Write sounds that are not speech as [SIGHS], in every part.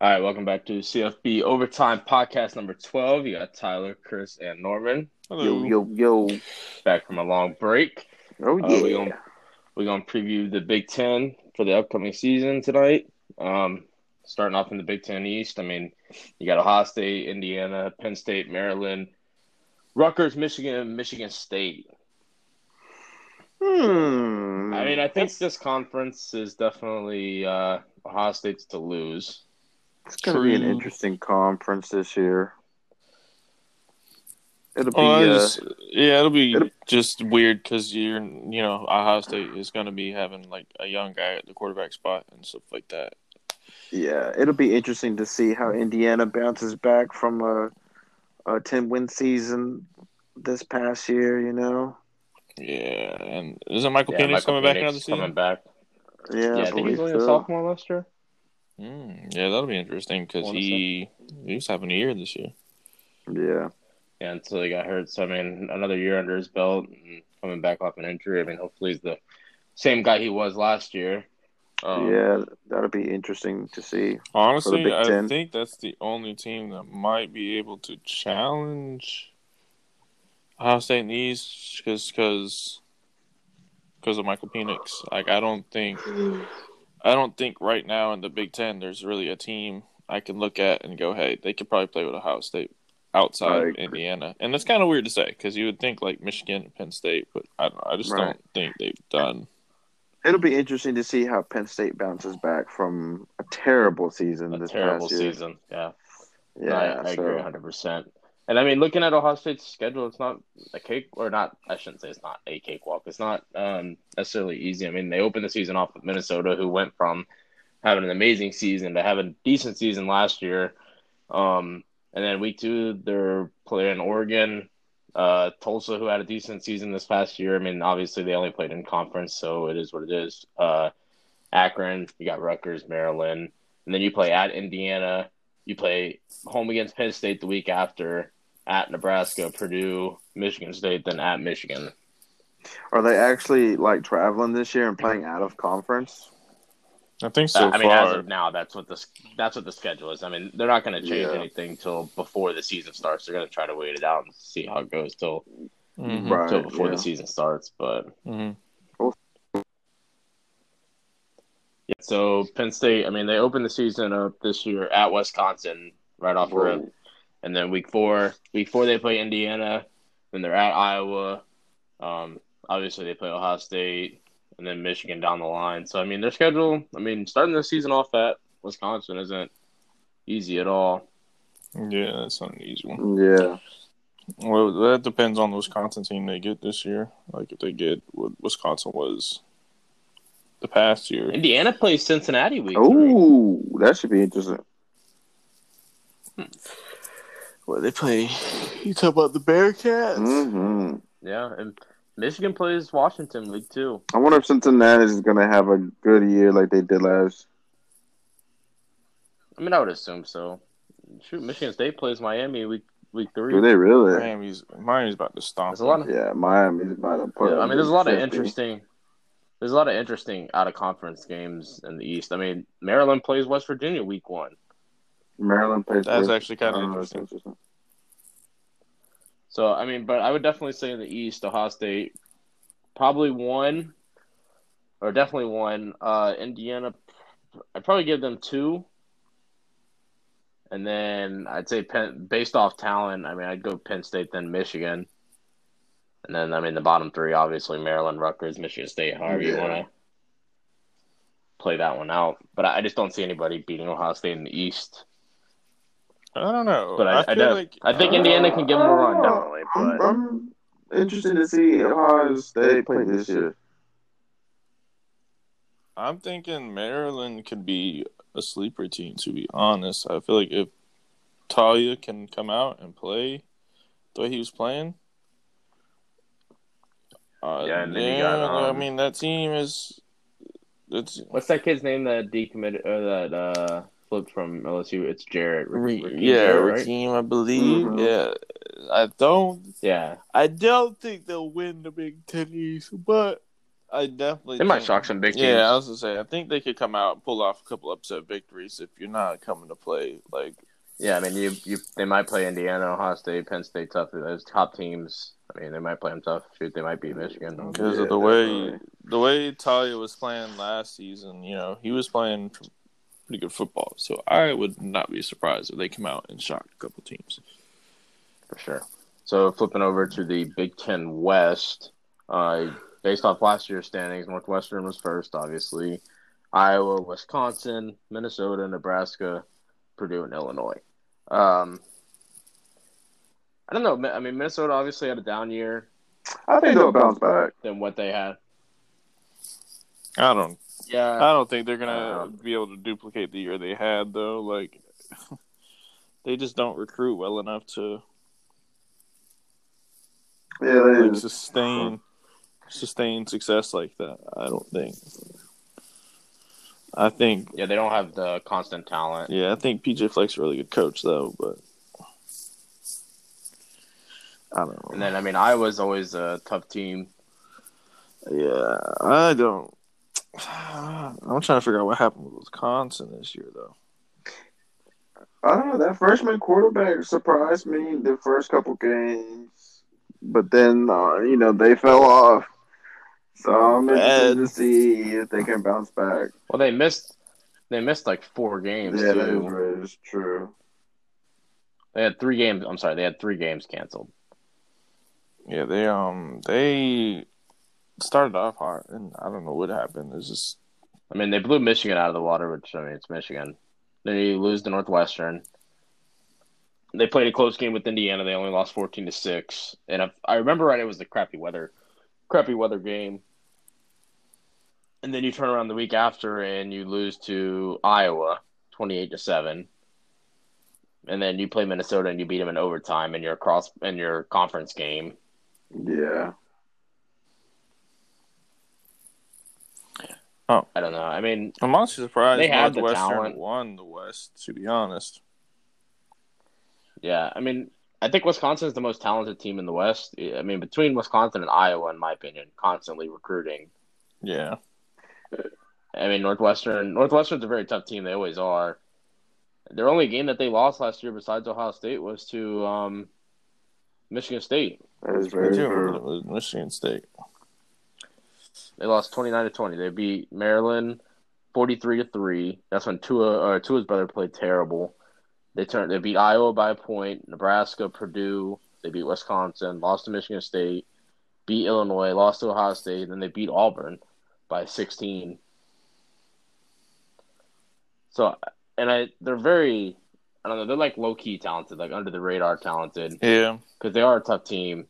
All right, welcome back to CFB Overtime Podcast number 12. You got Tyler, Chris, and Norman Yo, yo, yo. back from a long break. Oh, Uh, yeah. we gonna we're gonna preview the Big Ten for the upcoming season tonight. Um, starting off in the Big Ten East. I mean, you got Ohio State, Indiana, Penn State, Maryland, Rutgers, Michigan, Michigan State. Hmm. I mean, I think this conference is definitely uh, Ohio State's to lose. It's going to be an interesting conference this year. It'll be, Oh, I uh, just, yeah, it'll be it'll- just weird because you're, you know, Ohio State is going to be having like a young guy at the quarterback spot and stuff like that. yeah, it'll be interesting to see how Indiana bounces back from a, a 10 win season this past year, you know? Yeah, and isn't Michael Yeah, Penix Michael coming back Penix another season? coming back. Yeah, Yeah, I I think believe he's only a sophomore last year. Mm, yeah, that'll be interesting because Wanna he he's having a year this year. Yeah. Yeah, until he got hurt. So I mean, another year under his belt and coming back off an injury. I mean, hopefully he's the same guy he was last year. Um, yeah, that'll be interesting to see. Honestly, I Ten. think that's the only team that might be able to challenge Ohio State in the East because because of Michael Penix. Like, I don't think [SIGHS] [SIGHS] I don't think right now in the Big Ten there's really a team I can look at and go, hey, they could probably play with Ohio State outside of. Indiana, and that's kind of weird to say because you would think like Michigan and Penn State, but I don't know. I just Right. don't think they've done. It'll be interesting to see how Penn State bounces back from a terrible season a this terrible past year. season. Yeah, Yeah, No, I, I so- agree 100. percent And I mean, looking at Ohio State's schedule, it's not a cake, or not. I shouldn't say it's not a cakewalk. It's not um, necessarily easy. I mean, they opened the season off with Minnesota, who went from having an amazing season to having a decent season last year. Um, and then week two, they're playing Oregon, uh, Tulsa, who had a decent season this past year. I mean, obviously they only played in conference, so it is what it is. Uh, Akron, you got Rutgers, Maryland, and then you play at Indiana. You play home against Penn State the week after, at Nebraska, Purdue, Michigan State, then at Michigan. Are they actually like traveling this year and playing out of conference? I think so Uh, I mean, far. as of now, that's what the that's what the schedule is. I mean, they're not going to change Yeah. anything till before the season starts. They're going to try to wait it out and see how it goes till Mhm, Right. till before yeah. the season starts. But mhm. yeah, so Penn State. I mean, they opened the season up this year at Wisconsin right off the rip. Whoa. And then week four, week four they play Indiana. Then they're at Iowa. Um, obviously they play Ohio State, and then Michigan down the line. So I mean, their schedule. I mean, starting the season off at Wisconsin isn't easy at all. Yeah, that's not an easy one. Yeah. Well, that depends on the Wisconsin team they get this year. Like if they get what Wisconsin was the past year. Indiana plays Cincinnati week. Oh, that should be interesting. Well, they play. You talk about the Bearcats. Mm-hmm. Yeah, and Michigan plays Washington week two. I wonder if Cincinnati is going to have a good year like they did last. I mean, I would assume so. Shoot, Michigan State plays Miami week week three. Do they really? Miami's Miami's about to stomp. There's a lot of Yeah, Miami's about to put. Yeah, I mean, there's a lot of interesting. There's a lot of interesting out of conference games in the East. I mean, Maryland plays West Virginia week one. Maryland plays. That's with- actually kind of that's interesting. So I mean, but I would definitely say in the East, Ohio State probably one, or definitely one. Uh, Indiana, I'd probably give them two, and then I'd say Penn, based off talent. I mean, I'd go Penn State, then Michigan, and then I mean the bottom three, obviously Maryland, Rutgers, Michigan State. However you want to play that one out, but I I just don't see anybody beating Ohio State in the East. I don't know. But I, I, feel def- like I think Indiana can give them a run, definitely. I'm, But I'm interested to see how they play this year. I'm thinking Maryland could be a sleeper team. To be honest, I feel like if Taulia can come out and play the way he was playing. Uh, Yeah, and then you yeah, got, um, I mean that team is. It's What's that kid's name that decommitted or that uh, flipped from LSU? It's Jarrett. Re- Rakim yeah, Jarrett, right? I believe. Mhm. Yeah, I don't. Yeah, I don't think they'll win the Big Ten East, but I definitely They might shock some big teams. Yeah, I was gonna say I think they could come out and pull off a couple upset victories if you're not coming to play. Like Yeah, I mean, you, you they might play Indiana, Ohio State, Penn State tough. Those top teams. I mean, they might play them tough. Shoot, they might beat Michigan. because Yeah, of the way definitely. the way Taulia was playing last season, you know, he was playing pretty good football. So I would not be surprised if they come out and shock a couple teams. for sure. So flipping over to the Big Ten West, uh, based off last year's standings, Northwestern was first, obviously. Iowa, Wisconsin, Minnesota, Nebraska, Purdue, and Illinois. Um, I don't know. I mean, Minnesota obviously had a down year I think they'll bounce back. than what they had. I don't Yeah, I don't think they're gonna Um, be able to duplicate the year they had though. Like [LAUGHS] they just don't recruit well enough to Yeah, they, like sustain sustain success like that. I don't think. I think yeah, they don't have the constant talent. yeah, I think PJ Fleck's a really good coach though, but I don't know. And then, I mean, Iowa's always a tough team. yeah, I don't. [SIGHS] I'm trying to figure out what happened with Wisconsin this year though. I don't know. That freshman quarterback surprised me the first couple games, but then uh, you know they fell off. So I'm interested Bad. to see if they can bounce back. Well, they missed. They missed like four games Yeah, that too. is true. They had three games. I'm sorry, they had three games canceled. Yeah, they um they started off hot, and I don't know what happened. It's just I mean, they blew Michigan out of the water, which I mean, it's Michigan. Then you lose to Northwestern. They played a close game with Indiana. They only lost fourteen to six. And if I remember right, it was the crappy weather, crappy weather game. And then you turn around the week after and you lose to Iowa, twenty-eight to seven. And then you play Minnesota and you beat them in overtime in your cross in your conference game. Yeah. I don't know. I mean, I'm honestly surprised They had the talent. won the West. To be honest, Yeah, I mean, I think Wisconsin is the most talented team in the West. I mean, between Wisconsin and Iowa, in my opinion, constantly recruiting. yeah, I mean, Northwestern. Northwestern's a very tough team. They always are. Their only game that they lost last year, besides Ohio State, was to um, Michigan State. That is I very true. it was Michigan State. They lost twenty nine to twenty. They beat Maryland forty three to three. That's when Tua or Tua's brother played terrible. They turned. They beat Iowa by a point. Nebraska, Purdue. They beat Wisconsin. Lost to Michigan State. Beat Illinois. Lost to Ohio State. Then they beat Auburn by sixteen. So, and I, they're very. I don't know. They're like low key talented, like under the radar talented Yeah, because they are a tough team.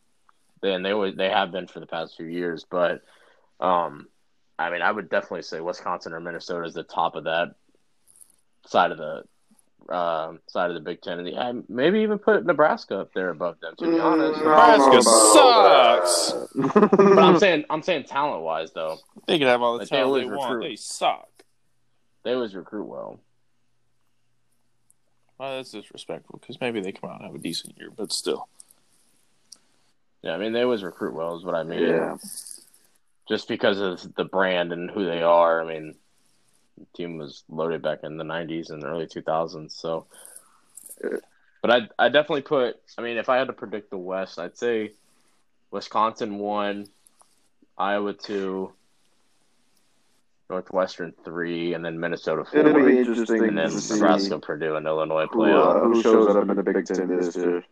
Then they always they have been for the past few years, but um, I mean, I would definitely say Wisconsin or Minnesota is the top of that side of the um, side of the Big Ten, and I maybe even put Nebraska up there above them. To be honest, Mm, I don't know Nebraska sucks. [LAUGHS] but I'm saying I'm saying talent wise though, they can have all the Like, they talent they, always want. recruit. They suck. they always recruit well. Well, that's disrespectful because maybe they come out and have a decent year, but still. Yeah, I mean they always recruit well is what I mean. yeah. Just because of the brand and who they are. I mean, the team was loaded back in the '90s and early 2000s. So, but I I definitely put. I mean, if I had to predict the West, I'd say Wisconsin one, Iowa two, Northwestern three, and then Minnesota four. It'll four, be interesting and then to see Nebraska, Purdue, and Illinois who, play out. uh, who shows up in the Big Ten this year.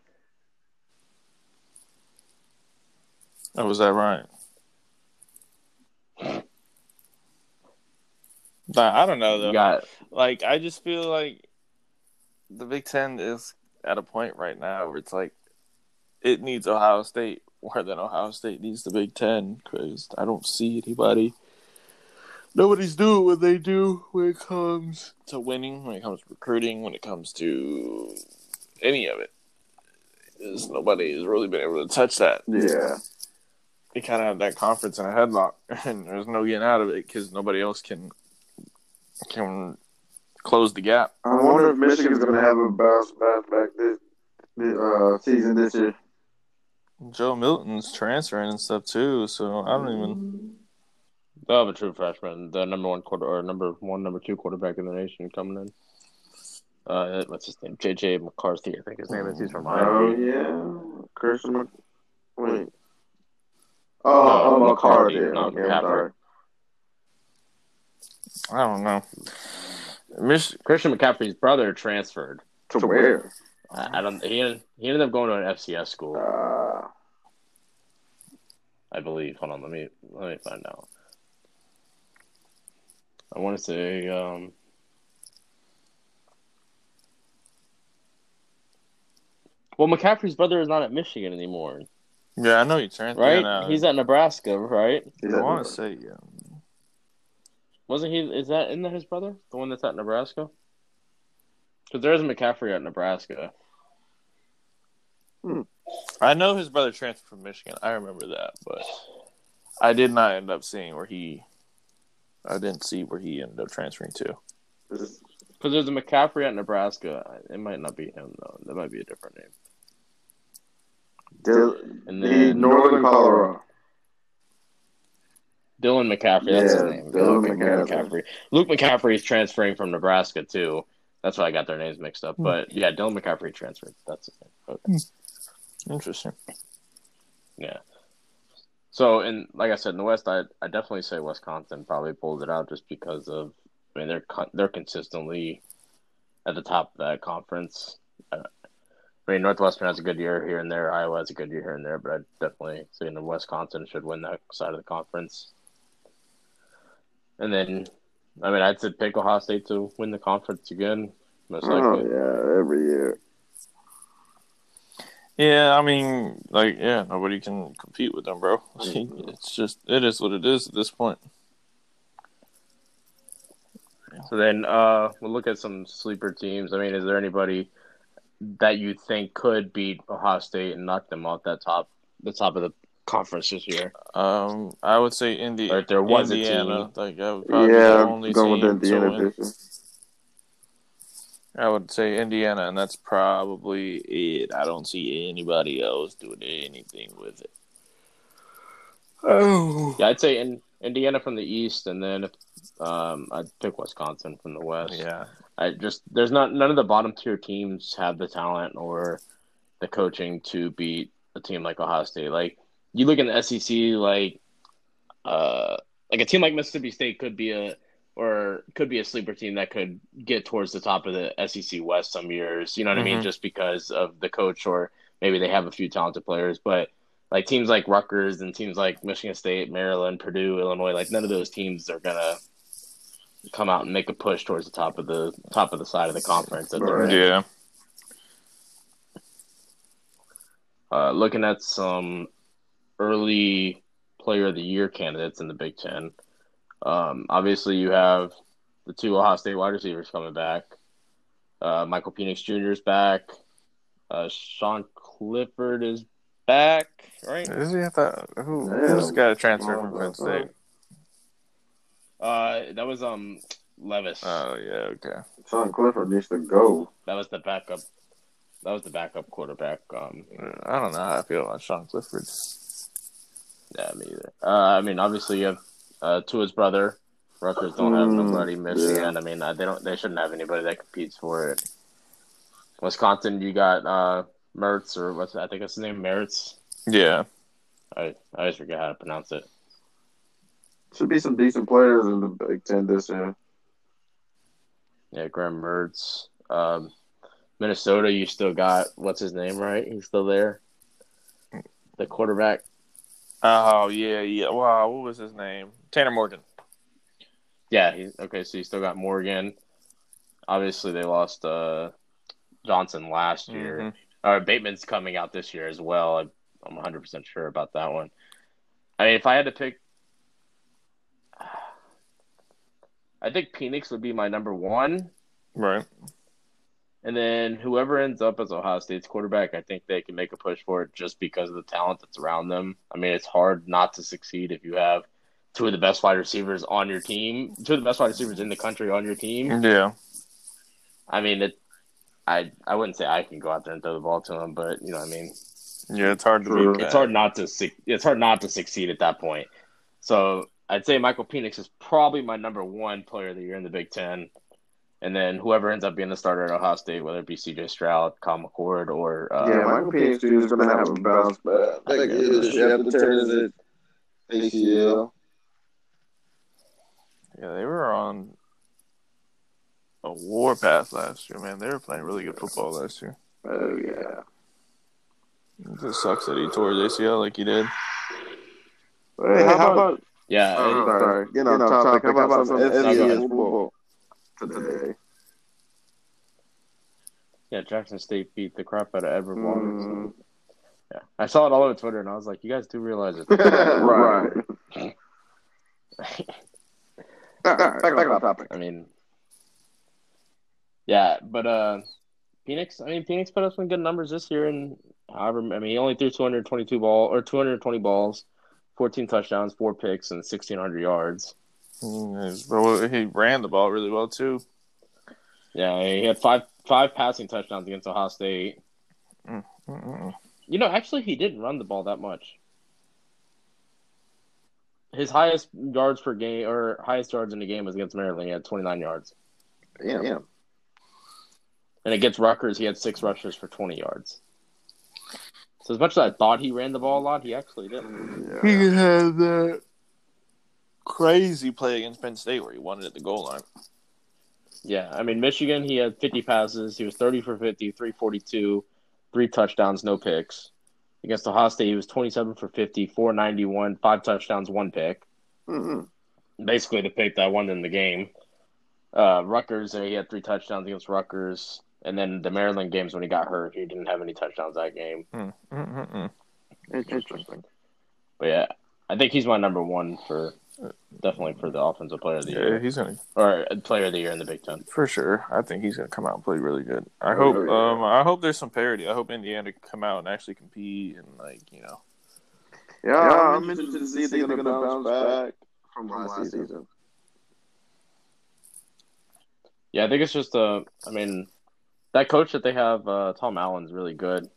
Oh, was that right? Nah, I don't know though. Got Like, I just feel like the Big Ten is at a point right now where it's like it needs Ohio State more than Ohio State needs the Big Ten because I don't see anybody. Nobody's doing what they do when it comes to winning, when it comes to recruiting, when it comes to any of it. Is nobody has really been able to touch that. Yeah. They kind of have that conference in a headlock, [LAUGHS] and there's no getting out of it because nobody else can can close the gap. I wonder if Michigan's going to have a bounce bounce back this, this uh, season this year. Joe Milton's transferring and stuff too, so I don't even. They'll have a true freshman, the number one quarter or number one, number two quarterback in the nation coming in. Uh, what's his name? JJ McCarthy, I think his name is. He's from Oh yeah, Christian. Mc... Wait. Oh, Oh, oh, McCarty, McCarty. not Okay, McCaffrey. sorry. I don't know. Mich- Christian McCaffrey's brother transferred. To where? I, I don't. He ended, he ended up going to an FCS school, Uh, I believe. Hold on, let me let me find out. I want to say. Um, well, McCaffrey's brother is not at Michigan anymore, yeah, I know you transferred. right? He's at Nebraska, right? I want to say yeah. Wasn't he? Is that isn't that his brother? The one that's at Nebraska? Because there's a McCaffrey at Nebraska. Hmm. I know his brother transferred from Michigan. I remember that, but I did not end up seeing where he. I didn't see where he ended up transferring to. Because there's a McCaffrey at Nebraska. It might not be him though. That might be a different name. Dil- And the Northern Colorado. Dylan McCaffrey. That's his name. Dylan Okay, McCaffrey. Luke McCaffrey is transferring from Nebraska too. That's why I got their names mixed up. But yeah, Dylan McCaffrey transferred. That's his name. Okay. Interesting. Yeah. So, and like I said, in the West, I I definitely say Wisconsin probably pulls it out just because of. I mean, they're they're consistently at the top of that conference. Uh, I mean, Northwestern has a good year here and there. Iowa has a good year here and there, but I definitely say that Wisconsin should win that side of the conference. And then, I mean, I'd say pick Ohio State to win the conference again, most Oh yeah, every year. Yeah, I mean, like, yeah, nobody can compete with them, bro. [LAUGHS] it's just, it is what it is at this point. So then uh, we'll look at some sleeper teams. I mean, is there anybody that you think could beat Ohio State and knock them off that top, the top of the conference this year? Um, I would say Indi- Or if there was a Indiana. team. Like, I would probably Yeah, the only going team with to Indiana. win. I would say Indiana, and that's probably it. I don't see anybody else doing anything with it. Oh, Yeah, I'd say in Indiana from the East, and then um, I'd pick Wisconsin from the West. yeah. I just there's not none of the bottom tier teams have the talent or the coaching to beat a team like Ohio State. Like you look in the SEC, like uh, like a team like Mississippi State could be a or could be a sleeper team that could get towards the top of the SEC West some years. You know what I mean? Mhm. Just because of the coach, or maybe they have a few talented players, but. Like teams like Rutgers and teams like Michigan State, Maryland, Purdue, Illinois, like none of those teams are gonna come out and make a push towards the top of the top of the side of the conference. Yeah. Uh, looking at some early player of the year candidates in the Big Ten. Um, obviously, you have the two Ohio State wide receivers coming back. Uh, Michael Penix Jr. is back. Uh, Sean Clifford is back, right? Is he? I thought who? Yeah. Who's got a transfer from Penn State? Uh, that was um Levis. Oh yeah, okay. Sean Clifford needs to go. that was the backup. That was the backup quarterback. Um, I don't know how I feel about Sean Clifford. Yeah, me either. Uh, I mean, obviously you have uh, Tua's brother. Rutgers don't have Mm, nobody. Michigan, I mean, uh, they don't. They shouldn't have anybody that competes for it. Wisconsin, you got uh, Mertz or what's I think that's his name, Mertz. Yeah. I I always forget how to pronounce it. Should be some decent players in the Big Ten this year. Yeah, Graham Mertz. Um, Minnesota, you still got what's his name, right? He's still there. The quarterback. Oh yeah, yeah. Wow, what was his name? Tanner Morgan. Yeah, he, okay. So you still got Morgan. Obviously, they lost uh, Johnson last year. Mhm. Uh, Bateman's coming out this year as well. I, I'm 100 percent sure about that one. I mean, if I had to pick, [SIGHS] I think Penix would be my number one, Right. And then whoever ends up as Ohio State's quarterback, I think they can make a push for it just because of the talent that's around them. I mean, it's hard not to succeed if you have two of the best wide receivers on your team, two of the best wide receivers in the country on your team. Yeah. I mean, it. I I wouldn't say I can go out there and throw the ball to him, but you know, what I mean, Yeah, it's hard to True. it's hard not to suc- it's hard not to succeed at that point. So I'd say Michael Penix is probably my number one player of the year in the Big Ten. And then whoever ends up being the starter at Ohio State, whether it be CJ Stroud, Kyle McCord, or uh, yeah, Michael Penix Jr. is going to have a bounce back. I think you have to turn his ACL. Yeah, they were on a war path last year, man. They were playing really good football last year. Oh yeah. It just sucks that he tore his ACL like he did. Hey, how about? yeah, Oh, it- sorry, you know, topic. How about some FCS football today? yeah, Jackson State beat the crap out of Edward Waters. Mm, Yeah, I saw it all over Twitter, and I was like, you guys do realize it. [LAUGHS] right. All right, [LAUGHS] back, back on topic. I mean, yeah, but uh, Penix. I mean, Penix put up some good numbers this year, and however, I mean, he only threw 222 ball or 220 balls, 14 touchdowns, four picks, and 1600 yards. Mm, he ran the ball really well too. Yeah, he had five five passing touchdowns against Ohio State. Mm-mm. You know, actually, he didn't run the ball that much. His highest yards per game or highest yards in the game was against Maryland. He had 29 yards, Yeah, yeah. and against Rutgers, he had six rushes for 20 yards. So as much as I thought he ran the ball a lot, he actually didn't. He had that crazy play against Penn State where he won it at the goal line. Yeah, I mean Michigan, he had 50 passes. He was 30 for 50, 342, three touchdowns, no picks. Against Ohio State, he was 27 for 50, 491, five touchdowns, one pick. Mm-hmm. Basically, the pick that won them the game. Uh, Rutgers, uh, he had three touchdowns against Rutgers. And then the Maryland games when he got hurt, he didn't have any touchdowns that game. Mm-mm-mm. Interesting. But yeah, I think he's my number one for definitely for the offensive player of the Yeah, year he's gonna or uh, player of the year in the Big Ten. for sure. I think he's gonna come out and play really good. I Oh, hope. yeah. Um, I hope there's some parity. I hope Indiana can come out and actually compete and like you know. Yeah, I'm interested to see if they're going to bounce back from last season. Yeah, I think it's just uh, I mean, that coach that they have, uh, Tom Allen's really good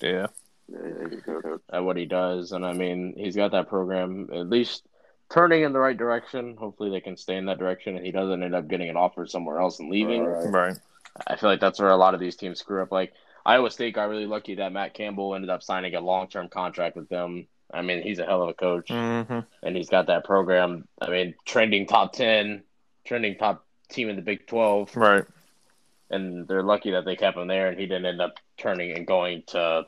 Yeah. Yeah, yeah, good coach. at what he does, and I mean, he's got that program at least turning in the right direction. Hopefully, they can stay in that direction, and he doesn't end up getting an offer somewhere else and leaving. Right. Right. I feel like that's where a lot of these teams screw up. Like Iowa State got really lucky that Matt Campbell ended up signing a long term contract with them. I mean, he's a hell of a coach, Mm-hmm. and he's got that program. I mean, trending top ten, trending top team in the Big Twelve, Right. and they're lucky that they kept him there, and he didn't end up turning and going to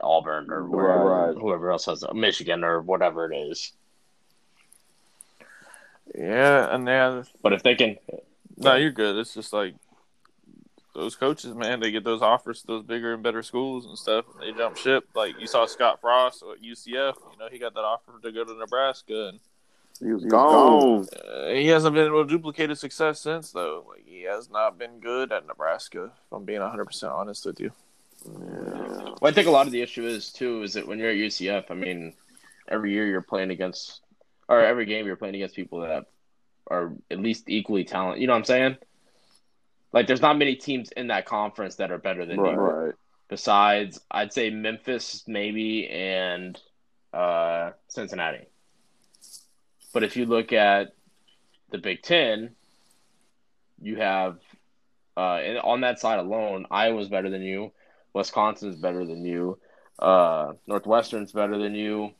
Auburn or Right. whoever else has Michigan or whatever it is. Yeah, and then But if they can, no, you're good. It's just like those coaches, man. They get those offers to those bigger and better schools and stuff. And they jump ship. Like you saw Scott Frost at UCF. You know, he got that offer to go to Nebraska, and He was gone. uh, he hasn't been able to duplicate his success since. Though, like he has not been good at Nebraska. If I'm being 100 percent honest with you. Yeah. Well, I think a lot of the issue is too is that when you're at UCF, I mean, every year you're playing against, or every game you're playing against people that are at least equally talented. You know what I'm saying? Like, there's not many teams in that conference that are better than Right. you. right. Besides, I'd say Memphis maybe and uh, Cincinnati. But if you look at the Big Ten, you have uh, and on that side alone, Iowa's better than you, Wisconsin's better than you, uh, Northwestern's better than you,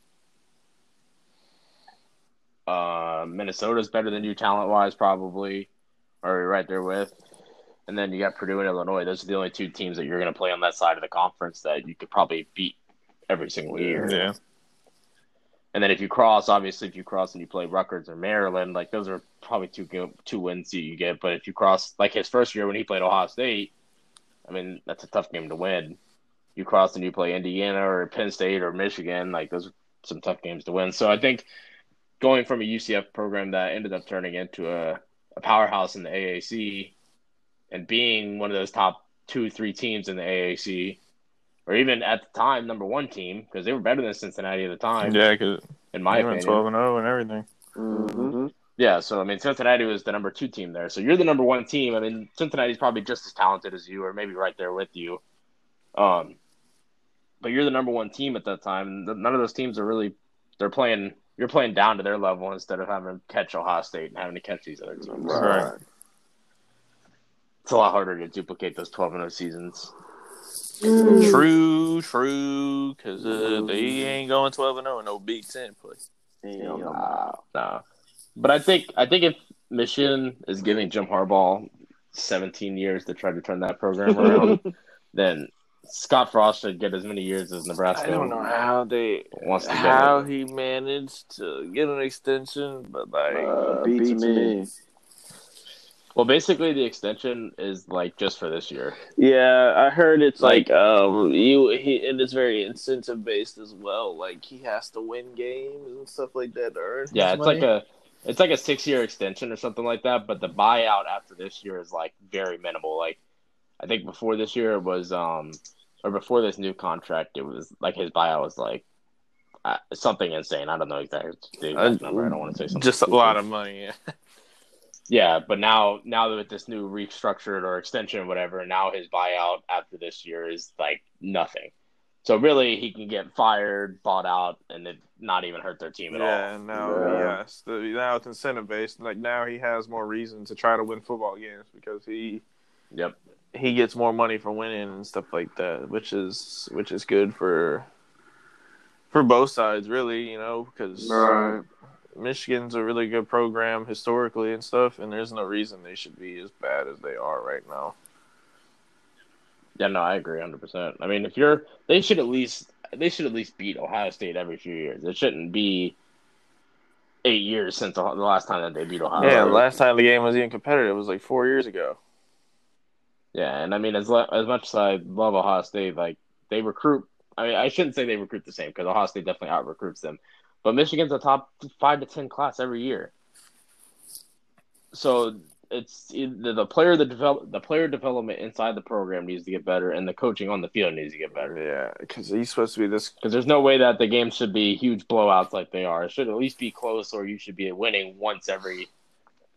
uh, Minnesota's better than you talent wise, probably, or right there with. And then you got Purdue and Illinois. Those are the only two teams that you're going to play on that side of the conference that you could probably beat every single year. Yeah. And then if you cross, obviously, if you cross and you play Rutgers or Maryland, like those are probably two go- two wins that you get. But if you cross, like his first year when he played Ohio State, I mean that's a tough game to win. You cross and you play Indiana or Penn State or Michigan, like those are some tough games to win. So I think going from a UCF program that ended up turning into a, a powerhouse in the AAC and being one of those top two three teams in the AAC, or even at the time number one team because they were better than Cincinnati at the time Yeah, because in my they went opinion. 12 and 0 and everything. Mm-hmm. Yeah, so I mean, Cincinnati was the number two team there. So you're the number one team. I mean, Cincinnati's probably just as talented as you, or maybe right there with you. Um, but you're the number one team at that time. None of those teams are really they're playing you're playing down to their level instead of having to catch Ohio State and having to catch these other teams. Right. It's a lot harder to duplicate those 12 and 0 seasons. True, true, because uh, they ain't going twelve and zero in no Big Ten play. Hell Nah, nah. nah. But I think I think if Michigan is giving Jim Harbaugh 17 years to try to turn that program around, [LAUGHS] then Scott Frost should get as many years as Nebraska I don't know how they wants to get. how he managed to get an extension, but like Uh, beats me. Well, basically, the extension is like just for this year. Yeah, I heard it's Like- like, um you he and it's very incentive based as well. Like he has to win games and stuff like that to earn. Yeah, his it's like a it's like a six year extension or something like that. But the buyout after this year is like very minimal. Like I think before this year it was um or before this new contract it was like his buyout was like uh, something insane. I don't know exactly the exact Uh, number. I don't want to say something. just a lot of money. Yeah. [LAUGHS] Yeah, but now now with this new restructured or extension or whatever, now his buyout after this year is like nothing. So really, he can get fired, bought out, and it not even hurt their team at Yeah, all. now Yeah. yes, the, now it's incentive based. Like now he has more reason to try to win football games because he Yep. He gets more money for winning and stuff like that, which is which is good for for both sides, really. You know, because Right. Michigan's a really good program historically and stuff, and there's no reason they should be as bad as they are right now. Yeah, no, I agree, hundred percent. I mean, if you're, they should at least they should at least beat Ohio State every few years. It shouldn't be eight years since the the last time that they beat Ohio. State. Yeah, State. last time the game was even competitive was like four years ago. Yeah, and I mean, as le- as much as I love Ohio State, like they recruit. I mean, I shouldn't say they recruit the same because Ohio State definitely out recruits them, but Michigan's a top five to ten class every year. So it's the player the develop the player development inside the program needs to get better, and the coaching on the field needs to get better. Yeah, because he's supposed to be this. Because there's no way that the game should be huge blowouts like they are. It should at least be close, or you should be winning once every,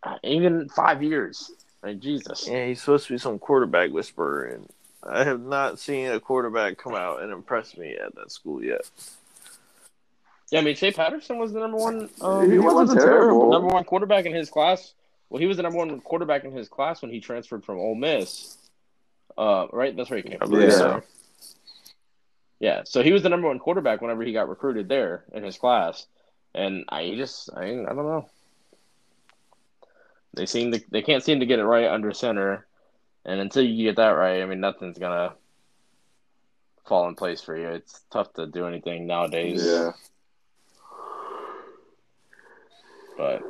uh, even five years. Like Jesus. Yeah, he's supposed to be some quarterback whisperer, and I have not seen a quarterback come out and impress me at that school yet. Yeah, I mean Shea Patterson was the number one. Um, He wasn't terrible. Number one quarterback in his class. Well, he was the number one quarterback in his class when he transferred from Ole Miss. Uh, right, that's where he came I from. believe Yeah. so. Yeah, so he was the number one quarterback whenever he got recruited there in his class, and I just I, I don't know. They seem to they can't seem to get it right under center, and until you get that right, I mean nothing's gonna fall in place for you. It's tough to do anything nowadays. Yeah. But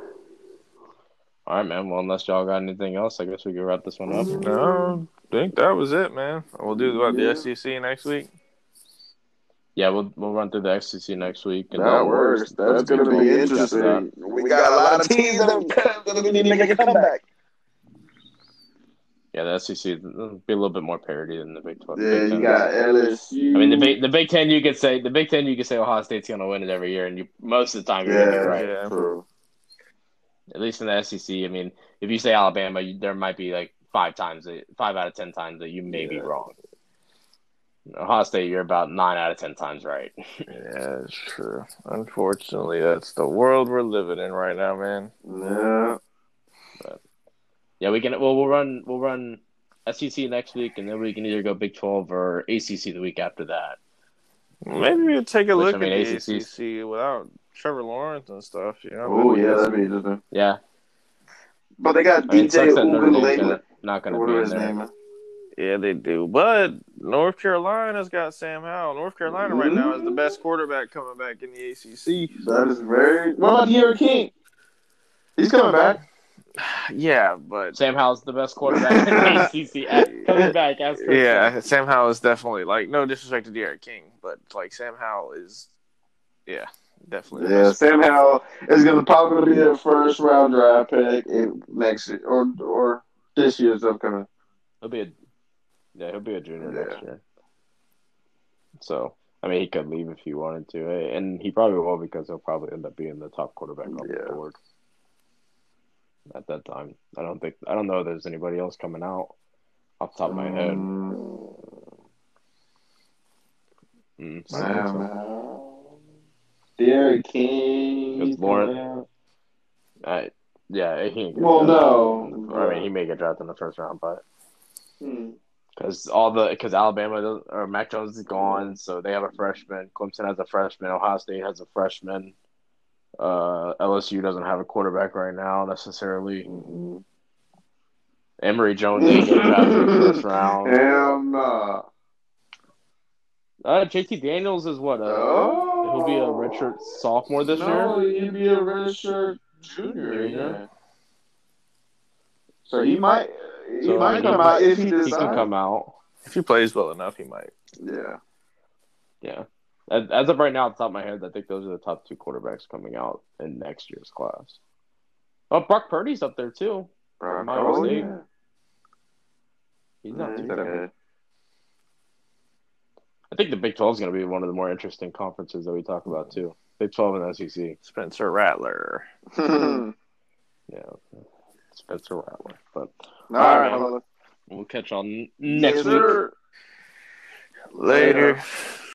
all right, man. Well, unless y'all got anything else, I guess we can wrap this one up. No, I think that was it, man. We'll do about Yeah. the SEC next week. Yeah, we'll we'll run through the SEC next week. And That works. That's going to be interesting. We got a lot of teams that that need to make a comeback. Yeah, the SEC will be a little bit more parity than the Big Twelve. Yeah, Big you got LSU. I mean, the Big the Big Ten, you could say the Big Ten, you could say Ohio State's going to win it every year, and you most of the time you're to be right. Yeah. True. At least in the SEC, I mean, if you say Alabama, you, there might be like five times, five out of ten times that you may be wrong. Ohio State, you're about nine out of ten times right. [LAUGHS] Yeah, it's true. Unfortunately, that's the world we're living in right now, man. Yeah. But, Yeah, we can. Well, we'll run. We'll run SEC next week, and then we can either go Big Twelve or ACC the week after that. Maybe we'll take a Which, look I mean, at the ACC's ACC without Trevor Lawrence and stuff. You know, Oh, yeah, that'd be interesting. Yeah, But they got I mean, it DJ sucks that Notre Dame's Uiagalelei. gonna, not going to be in there. name is. Yeah, they do. But North Carolina's got Sam Howell. North Carolina right now is the best quarterback coming back in the ACC. That is very. What about D'Eriq King? He's coming back. [SIGHS] Yeah, but Sam Howell's the best quarterback in the [LAUGHS] ACC. Coming back, as yeah, said. Sam Howell is definitely like no disrespect to D'Eriq King, but like Sam Howell is, yeah, definitely. Yeah, best. Sam Howell is going to probably be a first round draft pick in next year or or this year's upcoming. he'll be a yeah, he'll be a junior next year. So I mean, he could leave if he wanted to, eh, and he probably will because he'll probably end up being the top quarterback on Yeah. the board at that time. I don't think I don't know if there's anybody else coming out off the top of my head. Mm, Mm, so-. D'Eriq King. Because Lawrence-. I, yeah, he ain't Well, no. I mean, he may get drafted in the first round, but Hmm. Because all the because Alabama or Mac Jones is gone, so they have a freshman. Clemson has a freshman. Ohio State has a freshman. Uh, LSU doesn't have a quarterback right now necessarily. Mhm. Emory Jones didn't get drafted in the first [LAUGHS] round. Hell no. Uh, JT Daniels is what? Uh, Oh. he'll be a redshirt sophomore this no, year. he'd be a redshirt junior. Junior? Yeah. So he might. He So, might come out if he He can come out. If he plays well enough, he might. Yeah. Yeah. As, as of right now, at the top of my head, I think those are the top two quarterbacks coming out in next year's class. Oh, Brock Purdy's up there too. Brock Ohio Purdy. State. He's not Yeah, too bad. I think the Big 12 is going to be one of the more interesting conferences that we talk about too. Big 12 and SEC. Spencer Rattler. All [LAUGHS] Yeah. [LAUGHS] Spencer Rattler. But right, man. brother. we'll catch on next Yes, week. sir. Later.